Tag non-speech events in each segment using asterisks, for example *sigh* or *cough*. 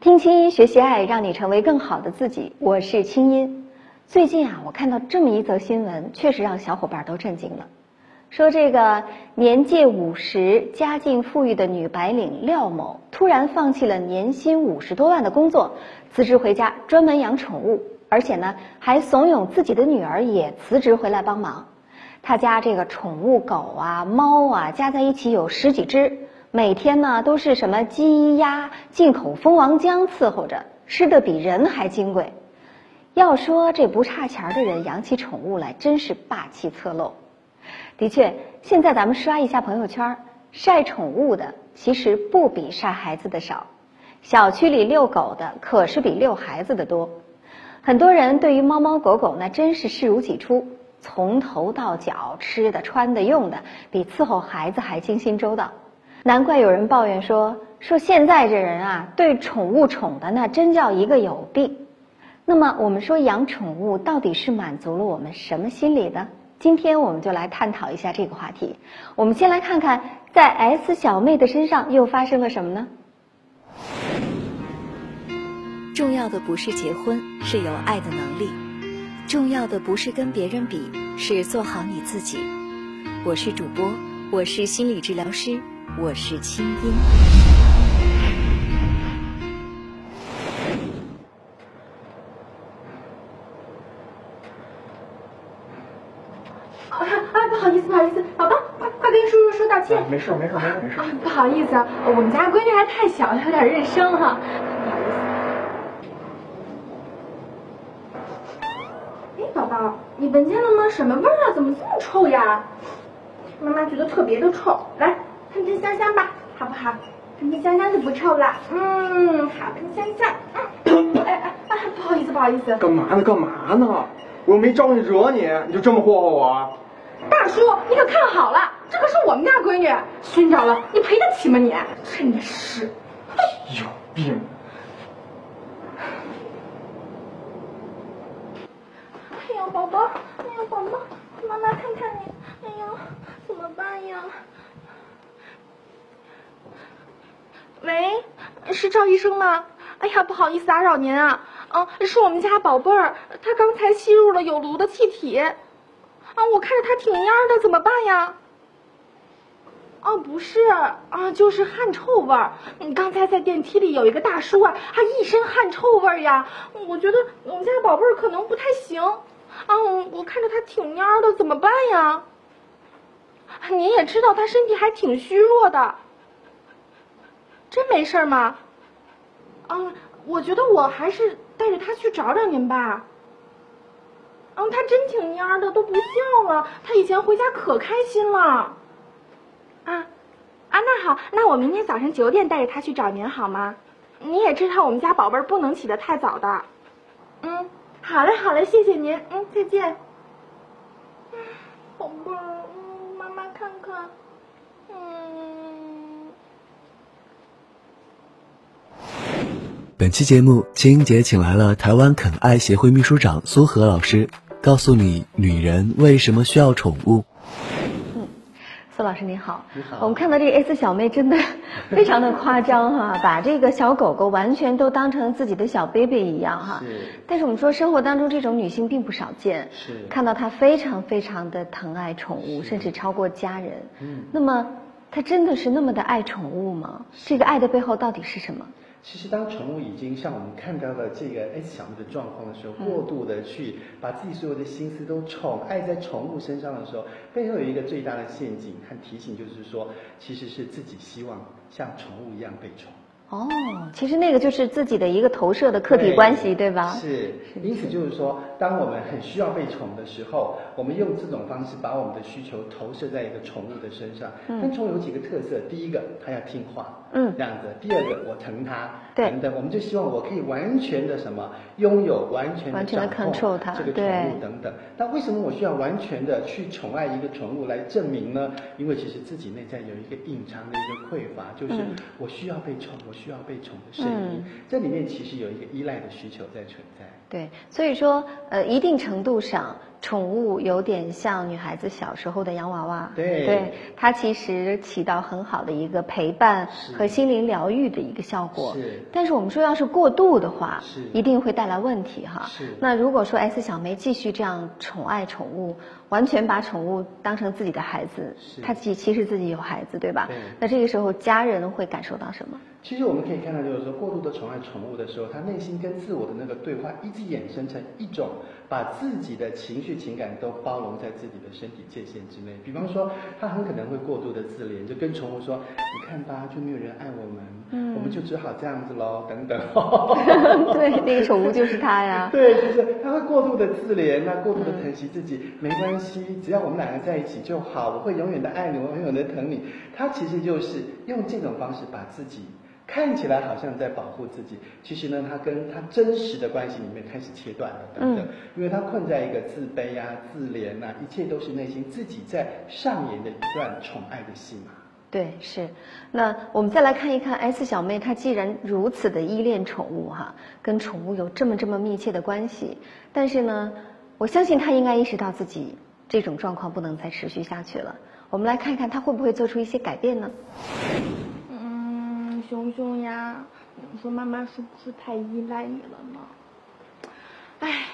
听青音学习爱，让你成为更好的自己。我是青音。最近啊，我看到这么一则新闻，确实让小伙伴都震惊了。说这个年届五十、家境富裕的女白领廖某，突然放弃了年薪五十多万的工作，辞职回家专门养宠物，而且呢，还怂恿自己的女儿也辞职回来帮忙。他家这个宠物狗啊、猫啊，加在一起有十几只。每天呢都是什么鸡鸭进口蜂王浆伺候着，吃的比人还金贵。要说这不差钱的人养起宠物来，真是霸气侧漏。的确，现在咱们刷一下朋友圈，晒宠物的其实不比晒孩子的少，小区里遛狗的可是比遛孩子的多。很多人对于猫猫狗狗那真是视如己出，从头到脚吃的、穿的、用的，比伺候孩子还精心周到。难怪有人抱怨说说现在这人啊，对宠物宠的那真叫一个有病。那么我们说养宠物到底是满足了我们什么心理呢？今天我们就来探讨一下这个话题。我们先来看看在 S 小妹的身上又发生了什么呢？重要的不是结婚，是有爱的能力；重要的不是跟别人比，是做好你自己。我是主播，我是心理治疗师。我是清音。哎呀，啊，不好意思，不好意思，宝宝，快快跟叔叔说道歉。没事，没事，没事，没事。不好意思啊，我们家闺女还太小，有点认生哈。不你闻见了吗？什么味儿啊？怎么这么臭呀？妈妈觉得特别的臭。来，喷喷香香吧。好不好？喷喷香香就不臭了。嗯，好，喷香香。嗯，*coughs* 哎哎哎，不好意思，不好意思。干嘛呢？干嘛呢？我又没招你惹你，你就这么霍霍我？大叔，你可看好了，这可是我们家闺女，熏着了，你赔得起吗你？真的是，有病。哎呀，宝宝，哎呀，宝宝，妈妈看看你，哎呀，怎么办呀？喂，是赵医生吗？哎呀，不好意思打扰您啊，嗯，是我们家宝贝儿，他刚才吸入了有毒的气体，啊，我看着他挺蔫的，怎么办呀？哦，不是，啊，就是汗臭味儿。刚才在电梯里有一个大叔啊，他一身汗臭味儿呀，我觉得我们家宝贝儿可能不太行，啊，我看着他挺蔫的，怎么办呀？您也知道他身体还挺虚弱的。真没事吗？嗯，我觉得我还是带着他去找找您吧。嗯，他真挺蔫的，都不叫了。他以前回家可开心了。啊啊，那好，那我明天早上九点带着他去找您好吗？你也知道我们家宝贝儿不能起得太早的。嗯，好嘞，好嘞，谢谢您。嗯，再见。宝贝儿，嗯，妈妈看看。嗯本期节目，青音姐请来了台湾肯爱协会秘书长苏荷老师，告诉你女人为什么需要宠物。嗯，苏老师您好。你好。我们看到这个 S 小妹真的 *laughs* 非常的夸张哈，把这个小狗狗完全都当成自己的小 baby 一样哈。是。但是我们说生活当中这种女性并不少见。是。看到她非常非常的疼爱宠物，甚至超过家人。嗯。那么她真的是那么的爱宠物吗？这个爱的背后到底是什么？其实，当宠物已经像我们看到的这个 S 小妹的状况的时候，过度的去把自己所有的心思都宠爱在宠物身上的时候，背后有一个最大的陷阱和提醒，就是说，其实是自己希望像宠物一样被宠。哦，其实那个就是自己的一个投射的客体关系，对吧？是，因此就是说，当我们很需要被宠的时候，我们用这种方式把我们的需求投射在一个宠物的身上。嗯。但宠物有几个特色，第一个，它要听话。嗯这样子。第二个，我疼他，对等等，我们就希望我可以完全的什么，拥有完全的完全地掌控这个宠物等等。那为什么我需要完全的去宠爱一个宠物来证明呢？因为其实自己内在有一个隐藏的一个匮乏，就是嗯我需要被宠，我需要被宠的声音。嗯这里面其实有一个依赖的需求在存在。对，所以说，呃，一定程度上，宠物有点像女孩子小时候的洋娃娃，对。对，它其实起到很好的一个陪伴和心灵疗愈的一个效果。是。但是我们说，要是过度的话，是。一定会带来问题哈。是。那如果说 S 小梅继续这样宠爱宠物，完全把宠物当成自己的孩子是，她其其实自己有孩子，对吧？对那这个时候家人会感受到什么？其实我们可以看到，就是说过度的宠爱宠物的时候，他内心跟自我的那个对话，一直衍生成一种把自己的情绪情感都包容在自己的身体界限之内。比方说，他很可能会过度的自怜，就跟宠物说：“你看吧，就没有人爱我们，嗯我们就只好这样子喽，等等。*laughs* ”对，那个宠物就是他呀。*laughs* 对，就是他会过度的自怜，那过度的疼惜自己，没关系，只要我们两个在一起就好，我会永远的爱你，我永远的疼你。他其实就是用这种方式把自己看起来好像在保护自己，其实呢，他跟他真实的关系里面开始切断了，等等，嗯因为他困在一个自卑啊、自怜啊，一切都是内心自己在上演的一段宠爱的戏码。对，是。那我们再来看一看 S 小妹，她既然如此的依恋宠物哈，跟宠物有这么这么密切的关系，但是呢，我相信她应该意识到自己这种状况不能再持续下去了。我们来看看他会不会做出一些改变呢？嗯，熊熊呀，你说妈妈是不是太依赖你了呢？哎，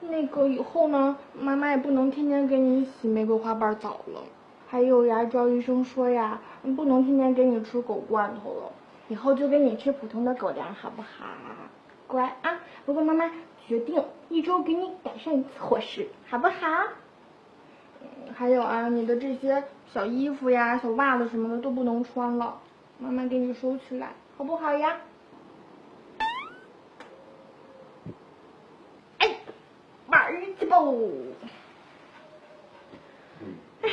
那个以后呢，妈妈也不能天天给你洗玫瑰花瓣澡了。还有呀，赵医生说呀，不能天天给你吃狗罐头了，以后就给你吃普通的狗粮，好不好？乖啊！不过妈妈决定一周给你改善一次伙食，好不好？还有啊，你的这些小衣服呀、小袜子什么的都不能穿了，妈妈给你收起来，好不好呀？哎，玩去吧！哎，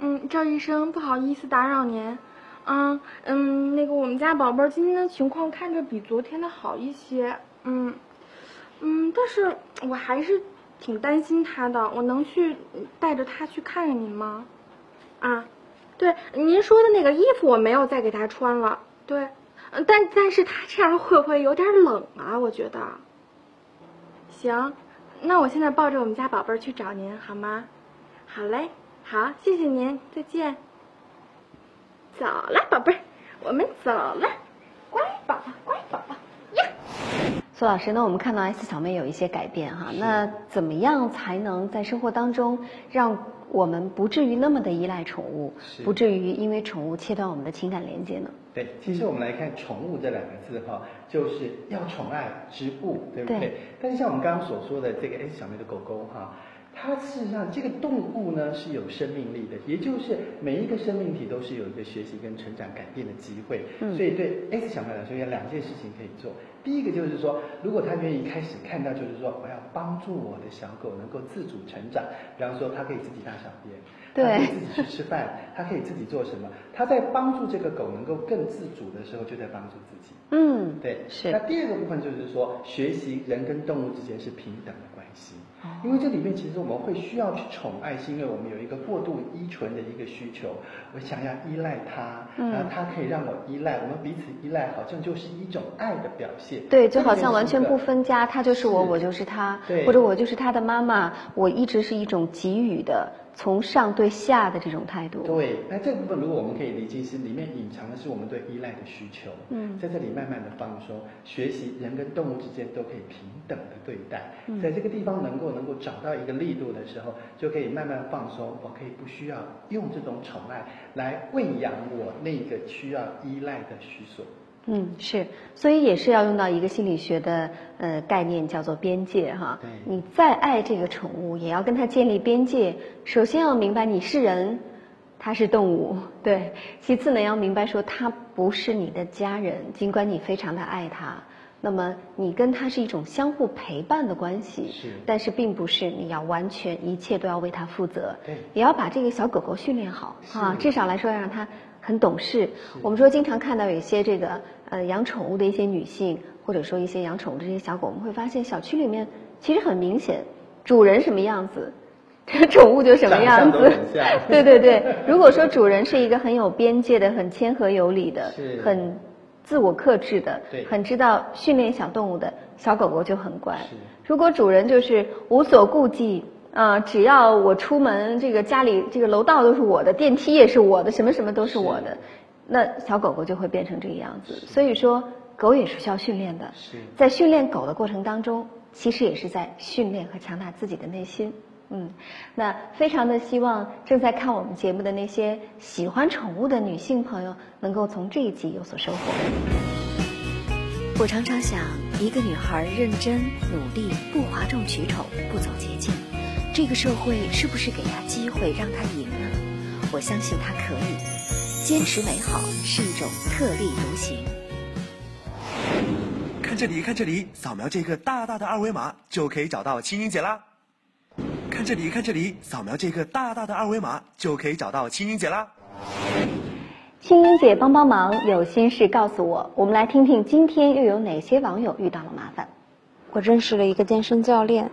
嗯，赵医生，不好意思打扰您。嗯嗯，那个我们家宝贝今天的情况看着比昨天的好一些。嗯嗯，但是我还是挺担心他的。我能去带着他去看看您吗？啊，对，您说的那个衣服我没有再给他穿了。对，但但是他这样会不会有点冷啊？我觉得。行，那我现在抱着我们家宝贝去找您好吗？好嘞，好，谢谢您，再见。走了，宝贝，我们走了，乖宝宝，乖宝宝呀。苏老师，那我们看到 S 小妹有一些改变哈，那怎么样才能在生活当中让我们不至于那么的依赖宠物是，不至于因为宠物切断我们的情感连接呢？对，其实我们来看“宠物”这两个字哈，就是要宠爱之物，对不对？对但是像我们刚刚所说的这个 S 小妹的狗狗哈，它事实上这个动物呢是有生命力的，也就是每一个生命体都是有一个学习跟成长、改变的机会。嗯所以对 S 小朋友来说，有两件事情可以做。第一个就是说，如果他愿意开始看到，就是说我要帮助我的小狗能够自主成长，比方说它可以自己大小便，对它可以自己去吃饭，*laughs* 它可以自己做什么？它在帮助这个狗能够更自主的时候，就在帮助自己。嗯，对，是那第二个部分就是说，学习人跟动物之间是平等的关系。哦因为这里面其实我们会需要去宠爱，是因为我们有一个过度依存的一个需求，我想要依赖他，嗯。然后他可以让我依赖，我们彼此依赖，好像就是一种爱的表现。对，就好像完全不分家，他就是我，是。我就是他，对。或者我就是他的妈妈，我一直是一种给予的，从上对下的这种态度。对，那这部分如果我们可以理清，是里面隐藏的是我们对依赖的需求。嗯在这里慢慢的放松，学习人跟动物之间都可以平等的对待，嗯在这个地方能够能够找到一个力度的时候，就可以慢慢放松。我可以不需要用这种宠爱来喂养我那个需要依赖的需索。嗯，是，所以也是要用到一个心理学的呃概念，叫做边界哈对。你再爱这个宠物，也要跟它建立边界。首先要明白你是人，它是动物，对。其次呢，要明白说它不是你的家人，尽管你非常的爱它，那么你跟它是一种相互陪伴的关系，是但是并不是你要完全一切都要为它负责，对也要把这个小狗狗训练好是啊，至少来说要让它很懂事。我们说经常看到有一些这个呃养宠物的一些女性，或者说一些养宠物的这些小狗，我们会发现小区里面其实很明显，主人什么样子。*laughs* 这个宠物就什么样子 *laughs* 对对对。如果说主人是一个很有边界的、很谦和有礼的、很自我克制的、很知道训练小动物的小狗狗就很乖。如果主人就是无所顾忌啊、只要我出门，这个家里这个楼道都是我的，电梯也是我的，什么什么都是我的，那小狗狗就会变成这个样子。所以说，狗也是需要训练的。是在训练狗的过程当中，其实也是在训练和强大自己的内心。嗯，那非常的希望正在看我们节目的那些喜欢宠物的女性朋友，能够从这一集有所收获。我常常想，一个女孩认真努力，不哗众取宠，不走捷径，这个社会是不是给她机会让她赢呢？我相信她可以。坚持美好是一种特立独行。看这里，看这里，扫描这个大大的二维码就可以找到青音姐啦。看这里，看这里，扫描这个大大的二维码就可以找到青音姐啦。青音姐帮帮忙，有心事告诉我。我们来听听今天又有哪些网友遇到了麻烦。我认识了一个健身教练，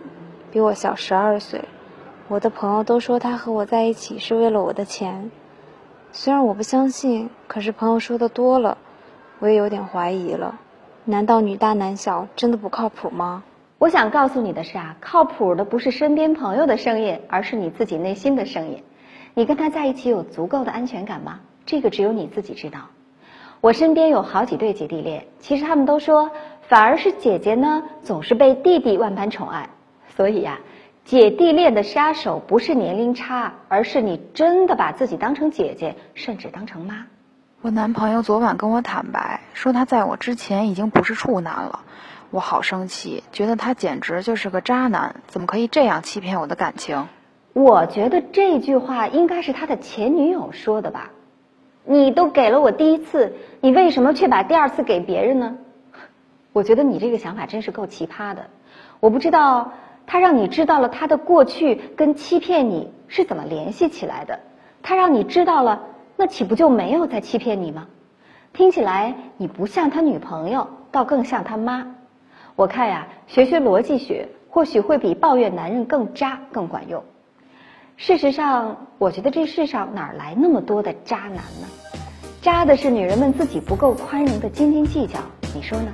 比我小十二岁。我的朋友都说他和我在一起是为了我的钱，虽然我不相信，可是朋友说的多了，我也有点怀疑了。难道女大男小真的不靠谱吗？我想告诉你的是啊，靠谱的不是身边朋友的声音，而是你自己内心的声音。你跟他在一起有足够的安全感吗？这个只有你自己知道。我身边有好几对姐弟恋，其实他们都说，反而是姐姐呢，总是被弟弟万般宠爱。所以呀、姐弟恋的杀手不是年龄差，而是你真的把自己当成姐姐，甚至当成妈。我男朋友昨晚跟我坦白，说他在我之前已经不是处男了，我好生气，觉得他简直就是个渣男，怎么可以这样欺骗我的感情？我觉得这句话应该是他的前女友说的吧？你都给了我第一次，你为什么却把第二次给别人呢？我觉得你这个想法真是够奇葩的。我不知道他让你知道了他的过去跟欺骗你是怎么联系起来的，他让你知道了，那岂不就没有在欺骗你吗？听起来你不像他女朋友，倒更像他妈。我看呀，学学逻辑学，或许会比抱怨男人更渣更管用。事实上，我觉得这世上哪来那么多的渣男呢？渣的是女人们自己不够宽容的斤斤计较，你说呢？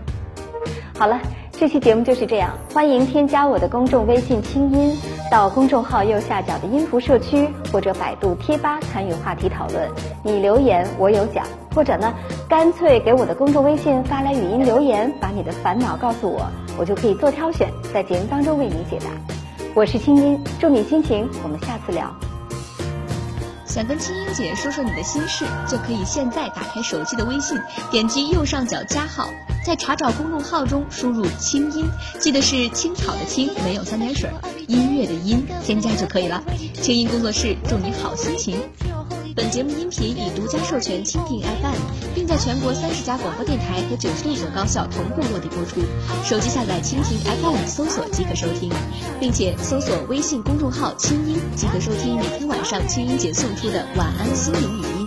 好了，这期节目就是这样，欢迎添加我的公众微信“清音”，到公众号右下角的音符社区或者百度贴吧参与话题讨论。你留言我有奖，或者呢，干脆给我的公众微信发来语音留言，把你的烦恼告诉我，我就可以做挑选，在节目当中为你解答。我是清音，祝你心情，我们下次聊。想跟青音姐说说你的心事，就可以现在打开手机的微信，点击右上角加号，在查找公众号中输入“青音”，记得是青草的青，没有三点水，音乐的音，添加就可以了。青音工作室祝你好心情。本节目音频已独家授权蜻蜓 FM，并在全国三十家广播电台和九十六所高校同步落地播出。手机下载蜻蜓 FM 搜索即可收听，并且搜索微信公众号“清音”即可收听每天晚上清音节送出的晚安心灵语音。